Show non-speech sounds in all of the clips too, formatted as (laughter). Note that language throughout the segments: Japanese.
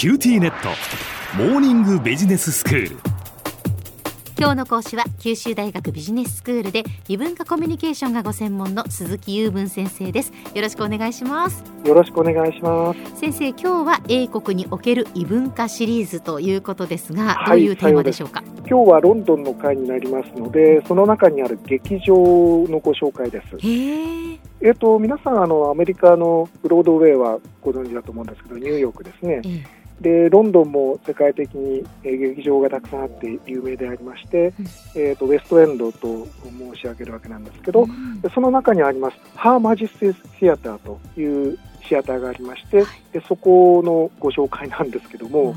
QTnet。モーニングビジネススクール。今日の講師は九州大学ビジネススクールで異文化コミュニケーションがご専門の鈴木雄文先生です。よろしくお願いします。よろしくお願いします。先生今日は英国における異文化シリーズということですが、はい、どういうテーマでしょうか？今日はロンドンの会になりますのでその中にある劇場のご紹介です。へえっ、と皆さんあのアメリカのブロードウェイはご存知だと思うんですけどニューヨークですね、えでロンドンも世界的に劇場がたくさんあって有名でありまして、うん、えーと、ウェストエンドと申し上げるわけなんですけど、うん、その中にありますハーマジスティシアターというシアターがありまして、はい、でそこのご紹介なんですけども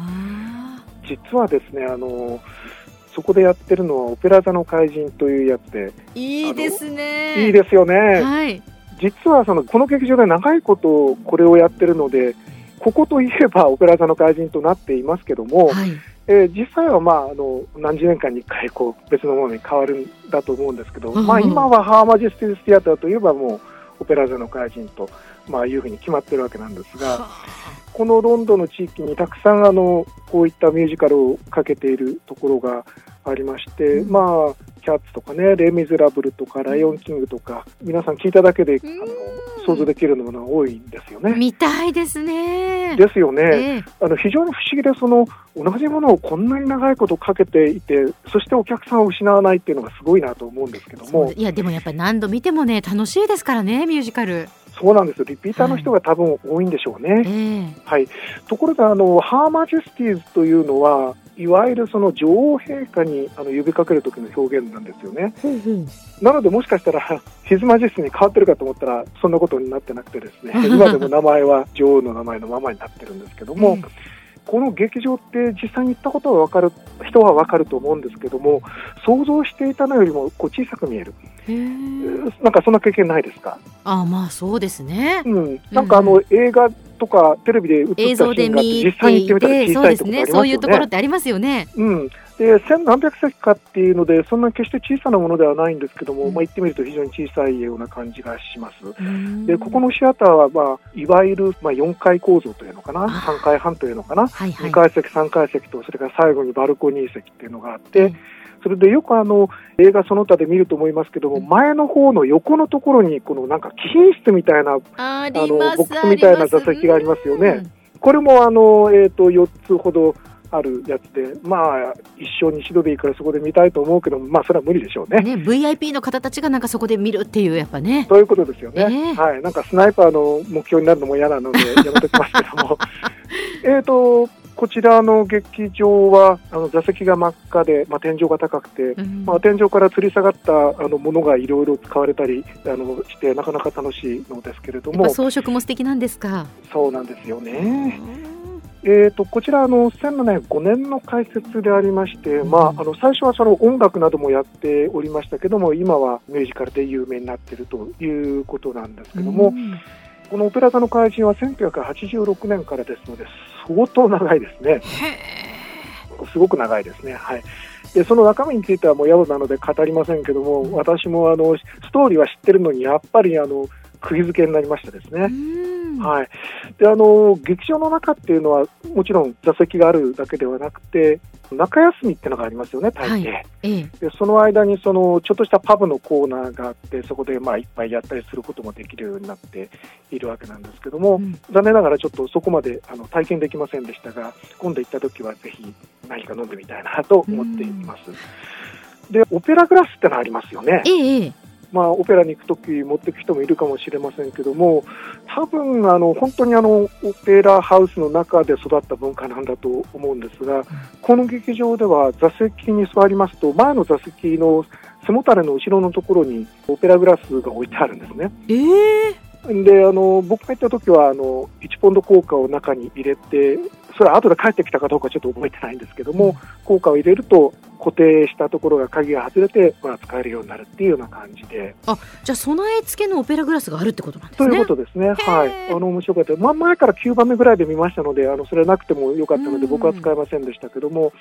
実はですねあのそこでやってるのはオペラ座の怪人というやつでいいですね。いいですよね、はい、実はそのこの劇場で長いことこれをやってるのでここといえばオペラ座の怪人となっていますけども、はい、えー、実際は、まあ、あの何十年間に1回こう別のものに変わるんだと思うんですけど、まあ、今はハーマジェスティス・ティアターといえばもうオペラ座の怪人と、まあ、いうふうに決まってるわけなんですが。このロンドンの地域にたくさんあのこういったミュージカルをかけているところがありまして、うん、まあキャッツとかね、レイ・ミゼラブルとか、ライオン・キングとか、皆さん聞いただけで、あの想像できるものが多いんですよね。見たいですね。ですよね。えー、あの非常に不思議で、その同じものをこんなに長いことかけていて、そしてお客さんを失わないっていうのがすごいなと思うんですけども。いや、でもやっぱり何度見てもね、楽しいですからね、ミュージカル。そうなんですよ、リピーターの人が多分多いんでしょうね。はい、えーはい、ところがあの、ハーマジェスティーズというのは、いわゆるその女王陛下にあの呼びかける時の表現なんですよね。なので、もしかしたらヒズマジスに変わってるかと思ったらそんなことになってなくてですね。(laughs) 今でも名前は女王の名前のままになってるんですけども。この劇場って実際に行ったことは分かる人は分かると思うんですけども想像していたのよりもこう小さく見える。なんかそんな経験ないですか？あまあそうですね、うん、なんかあの、映画とかテレビで映ったシーンが実際に行ってみたら小さいところありね。そういうところってありますよね、うん、で千何百席かっていうので、そんな決して小さなものではないんですけども、うん、まあ、行ってみると非常に小さいような感じがします。でここのシアターは、まあ、いわゆる、まあ、4階構造というのかな、3階半というのかな、はいはい、2階席、3階席と、それから最後にバルコニー席っていうのがあって、うんそれでよくあの映画その他で見ると思いますけども、前の方の横のところに、このなんか貴賓室みたいな、あのボックスみたいな座席がありますよね。これもあの、えーと4つほどあるやつで、まあ、一生に一度でいいからそこで見たいと思うけどまあ、それは無理でしょうね。ね VIP の方たちがなんかそこで見るっていう、やっぱね。そういうことですよね、えー、はい、なんかスナイパーの目標になるのも嫌なので、やめておきますけども。(laughs) えっとこちらの劇場はあの座席が真っ赤で、まあ、天井が高くて、うん、まあ、天井から吊り下がったあのものがいろいろ使われたりあのしてなかなか楽しいのですけれども。装飾も素敵なんですか？そうなんですよね。えーと、こちらあの1705年の開設でありまして、うん、まあ、あの最初はその音楽などもやっておりましたけども今はミュージカルで有名になっているということなんですけども、うん、このオペラ座の怪人は1986年からですので相当長いですね。すごく長いですね。はい。でその中身についてはもう宿なので語りませんけども、私もあのストーリーは知ってるのにやっぱりあの釘付けになりましたですね。はい、であの劇場の中っていうのはもちろん座席があるだけではなくて中休みっていうのがありますよね、大抵、はい、でその間にそのちょっとしたパブのコーナーがあってそこでまあいっぱいやったりすることもできるようになっているわけなんですけども、うん、残念ながらちょっとそこまであの体験できませんでしたが今度行った時はぜひ何か飲んでみたいなと思っています。でオペラグラスってのありますよね。ええまあ、オペラに行くとき持っていく人もいるかもしれませんけども、多分あの本当にあのオペラハウスの中で育った文化なんだと思うんですが、この劇場では座席に座りますと、前の座席の背もたれの後ろのところにオペラグラスが置いてあるんですね。えーであの僕が行った時はあの1ポンド硬貨を中に入れてそれは後で帰ってきたかどうかちょっと覚えてないんですけども、硬貨を入れると固定したところが鍵が外れて、まあ、使えるようになるっていうような感じで。あじゃあ備え付けのオペラグラスがあるってことなんですね。ということですね。はい。あの面白かった。まあ前から9番目ぐらいで見ましたので、あのそれなくてもよかったので僕は使えませんでしたけども、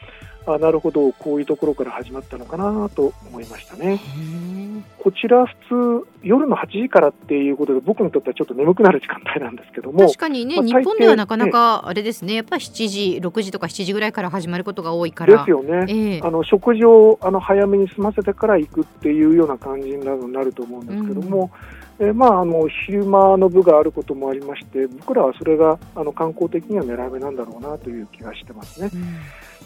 あなるほどこういうところから始まったのかなと思いましたね。こちら普通夜の8時からっていうことで僕にとってはちょっと眠くなる時間帯なんですけども確かにね、まあ、日本ではなかなかあれですねやっぱり7時6時とか7時ぐらいから始まることが多いからですよね、えー、あの食事をあの早めに済ませてから行くっていうような感じになると思うんですけども、うん、えまあ、あの昼間の部があることもありまして僕らはそれがあの観光的には狙い目なんだろうなという気がしてますね。うん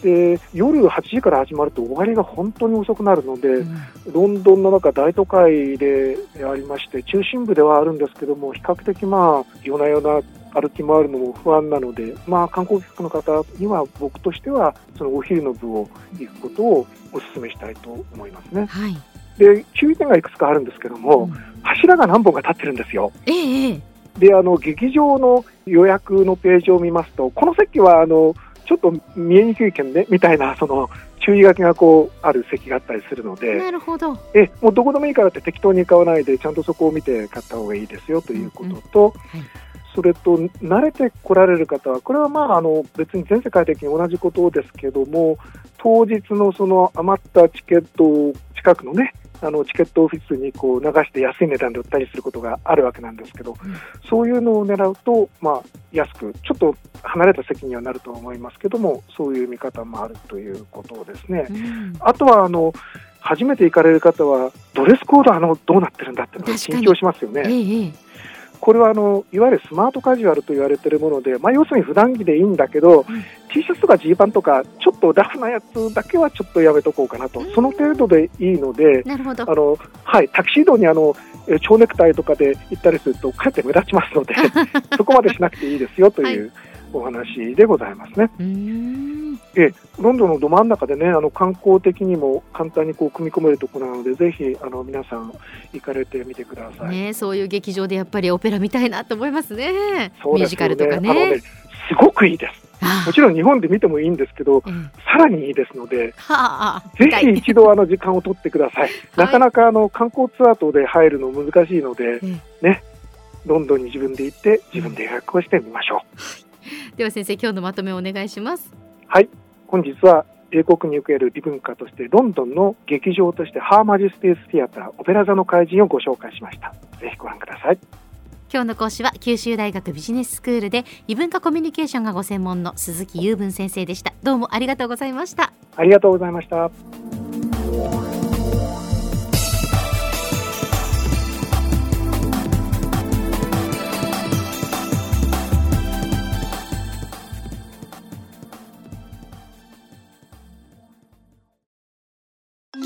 で夜8時から始まると終わりが本当に遅くなるので、うん、ロンドンの中大都会でありまして中心部ではあるんですけども比較的まあ夜な夜な歩き回るのも不安なので、まあ、観光客の方には僕としてはそのお昼の部を行くことをお勧めしたいと思いますね。はい、で注意点がいくつかあるんですけども、うん、柱が何本か立ってるんですよ。ええであの劇場の予約のページを見ますとこの席はあのちょっと見えにくい件ねみたいなその注意書きがこうある席があったりするのでなるほど。えもうどこでもいいからって適当に買わないでちゃんとそこを見て買った方がいいですよということと、うんうんはい。それと慣れてこられる方は、これはまああの別に全世界的に同じことですけども、当日のその余ったチケットを近くのね、あのチケットオフィスにこう流して安い値段で売ったりすることがあるわけなんですけど、うん、そういうのを狙うと、まあ、安く、ちょっと離れた席にはなると思いますけども、そういう見方もあるということですね。うん、あとはあの初めて行かれる方は、ドレスコードあのどうなってるんだってのが緊張しますよね。ええこれはあのいわゆるスマートカジュアルと言われているもので、まあ、要するに普段着でいいんだけど、うん、T シャツとかジーパンとかちょっとラフなやつだけはちょっとやめとこうかなと、その程度でいいのであの、はい、タキシードにあの蝶ネクタイとかで行ったりするとかえって目立ちますので (laughs) そこまでしなくていいですよというお話でございますね。えロンドンのど真ん中でねあの観光的にも簡単にこう組み込めるところなのでぜひあの皆さん行かれてみてください、ね、そういう劇場でやっぱりオペラ見たいなと思いますね。そうミュージカルとかね、ね、すごくいいです。もちろん日本で見てもいいんですけど、うん、さらにいいですので、はあ、ぜひ一度あの時間を取ってくださ (laughs) い。なかなかあの観光ツアー等で入るの難しいので、ね、ロンドンに自分で行って自分で予約をしてみましょう。(laughs) では先生今日のまとめをお願いします。はい、本日は英国における異文化としてロンドンの劇場としてハーマジステースティアターオペラ座の怪人をご紹介しました。ぜひご覧ください。今日の講師は九州大学ビジネススクールで異文化コミュニケーションがご専門の鈴木雄文先生でしたどうもありがとうございましたありがとうございました